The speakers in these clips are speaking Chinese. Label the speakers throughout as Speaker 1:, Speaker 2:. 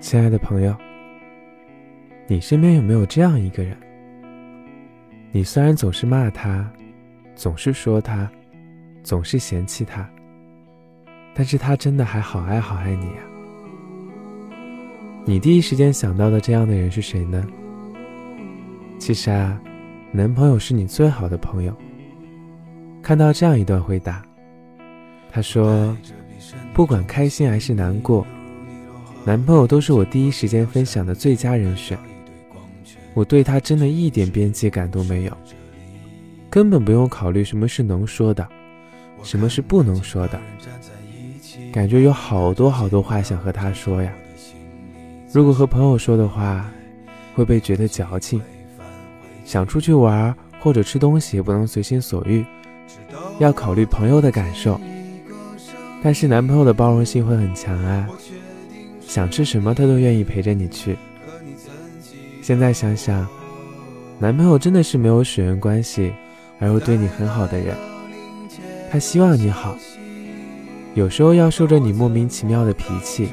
Speaker 1: 亲爱的朋友，你身边有没有这样一个人？你虽然总是骂他，总是说他，总是嫌弃他，但是他真的还好爱好爱你呀。你第一时间想到的这样的人是谁呢？其实啊，男朋友是你最好的朋友。看到这样一段回答，他说：“不管开心还是难过，男朋友都是我第一时间分享的最佳人选。我对他真的一点边界感都没有，根本不用考虑什么是能说的，什么是不能说的。感觉有好多好多话想和他说呀。”如果和朋友说的话，会被觉得矫情。想出去玩或者吃东西也不能随心所欲，要考虑朋友的感受。但是男朋友的包容性会很强啊，想吃什么他都愿意陪着你去。现在想想，男朋友真的是没有血缘关系而又对你很好的人，他希望你好，有时候要受着你莫名其妙的脾气。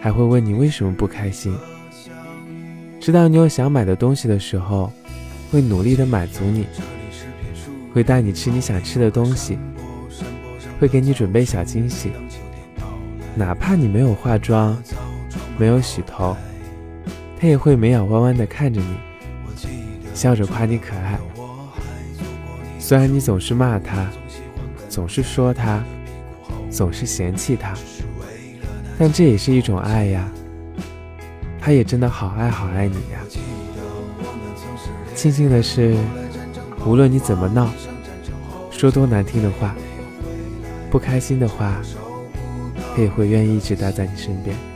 Speaker 1: 还会问你为什么不开心，知道你有想买的东西的时候，会努力的满足你，会带你吃你想吃的东西，会给你准备小惊喜，哪怕你没有化妆，没有洗头，他也会眉眼弯弯的看着你，笑着夸你可爱。虽然你总是骂他，总是说他，总是嫌弃他。但这也是一种爱呀，他也真的好爱好爱你呀。庆幸的是，无论你怎么闹，说多难听的话，不开心的话，也会愿意一直待在你身边。